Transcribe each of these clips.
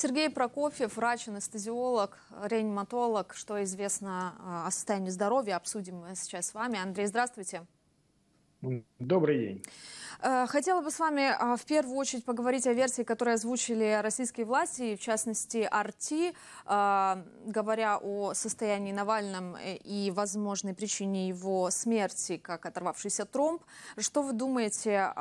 Сергей Прокофьев, врач-анестезиолог, реаниматолог. Что известно э, о состоянии здоровья, обсудим мы сейчас с вами. Андрей, здравствуйте. Добрый день. Э, хотела бы с вами э, в первую очередь поговорить о версии, которую озвучили российские власти, в частности Арти, говоря о состоянии Навальном и возможной причине его смерти, как оторвавшийся тромб. Что вы думаете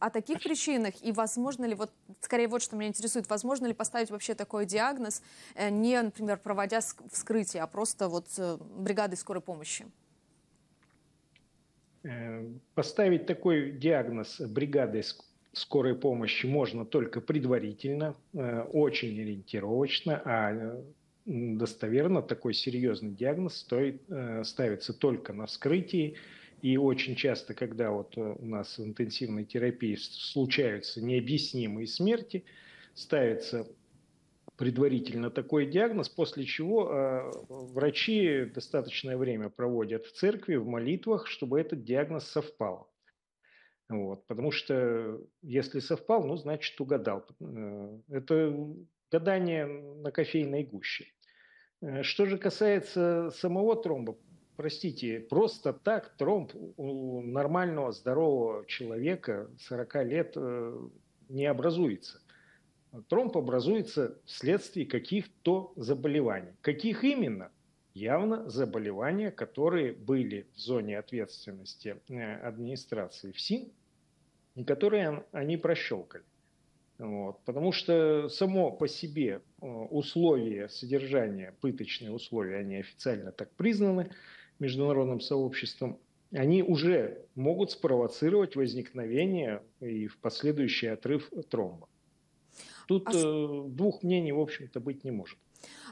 о таких причинах и возможно ли, вот скорее вот что меня интересует, возможно ли поставить вообще такой диагноз, э, не, например, проводя вскрытие, а просто вот э, бригадой скорой помощи? Э, поставить такой диагноз бригадой скорой помощи можно только предварительно, очень ориентировочно, а достоверно такой серьезный диагноз стоит, ставится только на вскрытии и очень часто, когда вот э, у нас в интенсивной терапии случаются необъяснимые смерти, ставится предварительно такой диагноз, после чего э, врачи достаточное время проводят в церкви, в молитвах, чтобы этот диагноз совпал. Вот, потому что если совпал, ну, значит, угадал. Э, это гадание на кофейной гуще. Э, что же касается самого тромба, простите, просто так тромб у нормального здорового человека 40 лет э, не образуется. Тромб образуется вследствие каких-то заболеваний. Каких именно? Явно заболевания, которые были в зоне ответственности э, администрации ФСИН, и которые они прощелкали. Вот. Потому что само по себе э, условия содержания, пыточные условия, они официально так признаны, международным сообществом, они уже могут спровоцировать возникновение и в последующий отрыв тромба. Тут а... э, двух мнений, в общем-то, быть не может.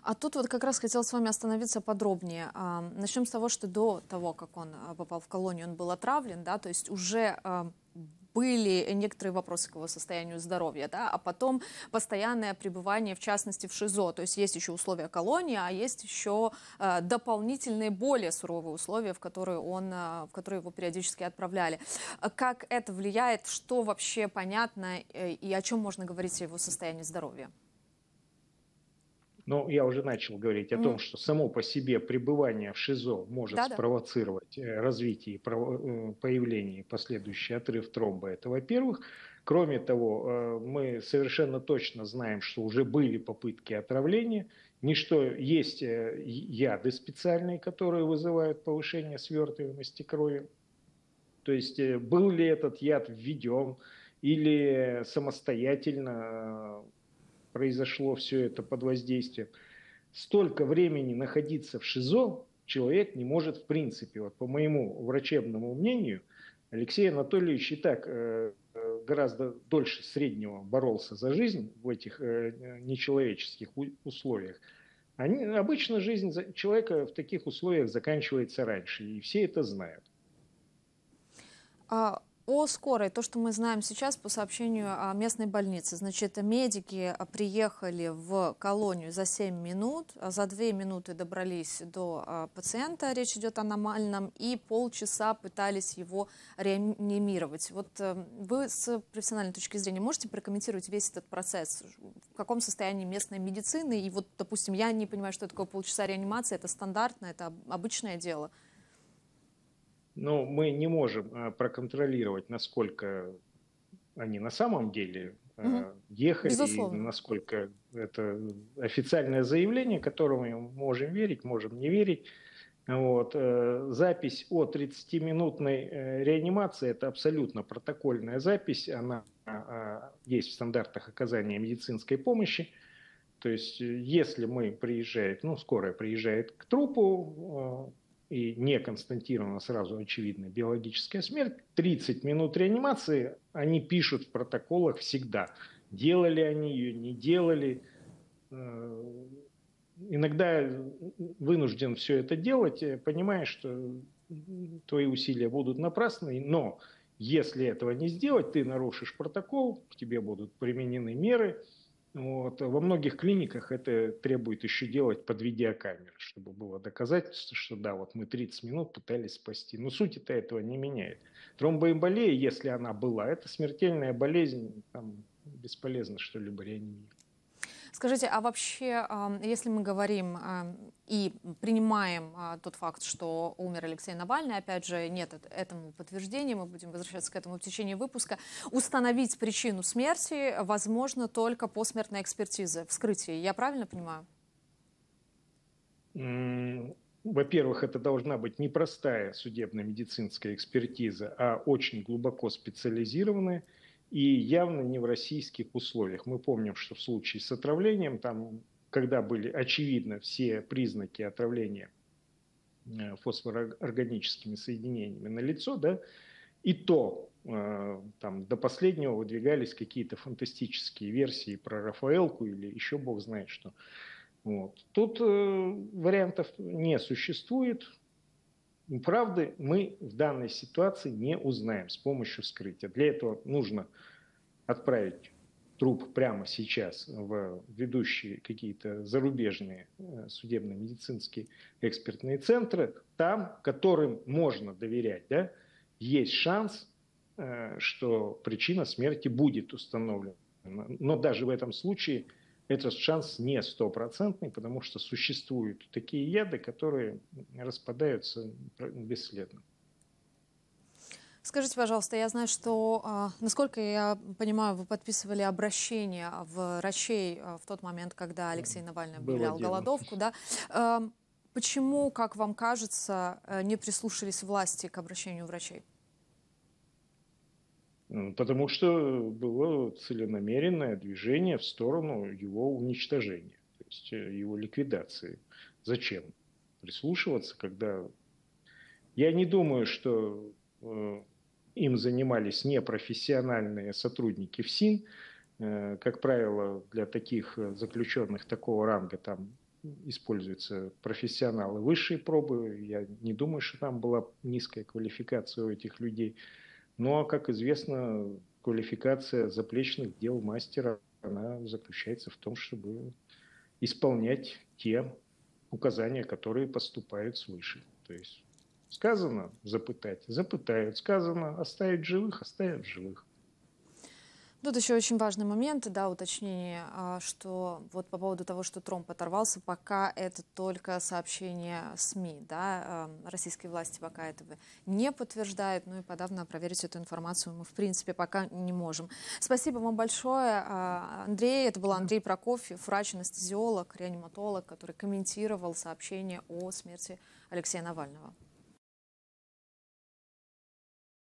А тут вот как раз хотел с вами остановиться подробнее. А, начнем с того, что до того, как он а, попал в колонию, он был отравлен, да, то есть уже а, были некоторые вопросы к его состоянию здоровья, да, а потом постоянное пребывание, в частности, в ШИЗО. То есть есть еще условия колонии, а есть еще э, дополнительные, более суровые условия, в которые, он, э, в которые его периодически отправляли. Как это влияет, что вообще понятно э, и о чем можно говорить о его состоянии здоровья? Но я уже начал говорить о mm. том, что само по себе пребывание в ШИЗО может Да-да. спровоцировать э, развитие и э, появление и последующий отрыв тромба. Это во-первых. Кроме того, э, мы совершенно точно знаем, что уже были попытки отравления. Ничто есть яды специальные, которые вызывают повышение свертываемости крови. То есть был ли этот яд введен или самостоятельно произошло все это под воздействием, столько времени находиться в ШИЗО человек не может в принципе. Вот по моему врачебному мнению, Алексей Анатольевич и так э, э гораздо дольше среднего боролся за жизнь в этих э, нечеловеческих условиях. Они, обычно жизнь человека в таких условиях заканчивается раньше, и все это знают. А о скорой, то, что мы знаем сейчас по сообщению о местной больнице. Значит, медики приехали в колонию за 7 минут, а за 2 минуты добрались до а, пациента, речь идет о нормальном, и полчаса пытались его реанимировать. Вот э, вы с профессиональной точки зрения можете прокомментировать весь этот процесс? В каком состоянии местной медицины? И вот, допустим, я не понимаю, что такое полчаса реанимации, это стандартно, это обычное дело – но мы не можем а, проконтролировать, насколько они на самом деле угу. ехали, Безусловно. и насколько это официальное заявление, которому мы можем верить, можем не верить. Вот. Э, запись о 30-минутной э, реанимации – это абсолютно протокольная запись, она а, есть в стандартах оказания медицинской помощи. То есть, если мы приезжаем, ну, скорая приезжает к трупу, и не констатирована сразу очевидная биологическая смерть, 30 минут реанимации они пишут в протоколах всегда. Делали они ее, не делали. Э, иногда вынужден все это делать, э, понимая, что твои усилия будут напрасны, но если этого не сделать, ты нарушишь протокол, к тебе будут применены меры – вот. Во многих клиниках это требует еще делать под видеокамеры, чтобы было доказательство, что да, вот мы 30 минут пытались спасти. Но суть это этого не меняет. Тромбоэмболия, если она была, это смертельная болезнь, там бесполезно что-либо реанимировать. Скажите, а вообще, если мы говорим и принимаем тот факт, что умер Алексей Навальный, опять же, нет этому подтверждения, мы будем возвращаться к этому в течение выпуска, установить причину смерти возможно только посмертная экспертиза, вскрытие. Я правильно понимаю? Во-первых, это должна быть не простая судебно-медицинская экспертиза, а очень глубоко специализированная и явно не в российских условиях. Мы помним, что в случае с отравлением, там, когда были очевидно все признаки отравления э, фосфорорганическими соединениями на лицо, да, и то э, там, до последнего выдвигались какие-то фантастические версии про Рафаэлку или еще бог знает что. Вот. Тут э, вариантов не существует. Правды мы в данной ситуации не узнаем с помощью вскрытия. Для этого нужно отправить труп прямо сейчас в ведущие какие-то зарубежные э, судебно-медицинские экспертные центры, там, которым можно доверять, да, есть шанс, э, что причина смерти будет установлена. Но даже в этом случае – этот шанс не стопроцентный, потому что существуют такие яды, которые распадаются бесследно. Скажите, пожалуйста, я знаю, что, а, насколько я понимаю, вы подписывали обращение в врачей а, в тот момент, когда Алексей Навальный объявлял голодовку. Да? Эм, почему, как вам кажется, э, не прислушались власти к обращению врачей? Потому что было целенамеренное движение в сторону его уничтожения, то есть э, его ликвидации. Зачем прислушиваться, когда... Я не думаю, что э, им занимались непрофессиональные сотрудники ФСИН. Э, как правило, для таких заключенных такого ранга там используются профессионалы высшей пробы. Я не думаю, что там была низкая квалификация у этих людей. Ну а, как известно, квалификация заплечных дел мастера, она заключается в том, чтобы исполнять те указания, которые поступают свыше. То есть сказано запытать, запытают, сказано оставить живых, оставят живых. Тут еще очень важный момент, да, уточнение, а, что вот по поводу того, что тромб оторвался, пока это только сообщение СМИ, да, российские власти пока этого не подтверждают, ну и подавно проверить эту информацию мы, в принципе, пока не можем. Спасибо вам большое, а, Андрей, это был Андрей Прокофьев, врач-анестезиолог, реаниматолог, который комментировал сообщение о смерти Алексея Навального.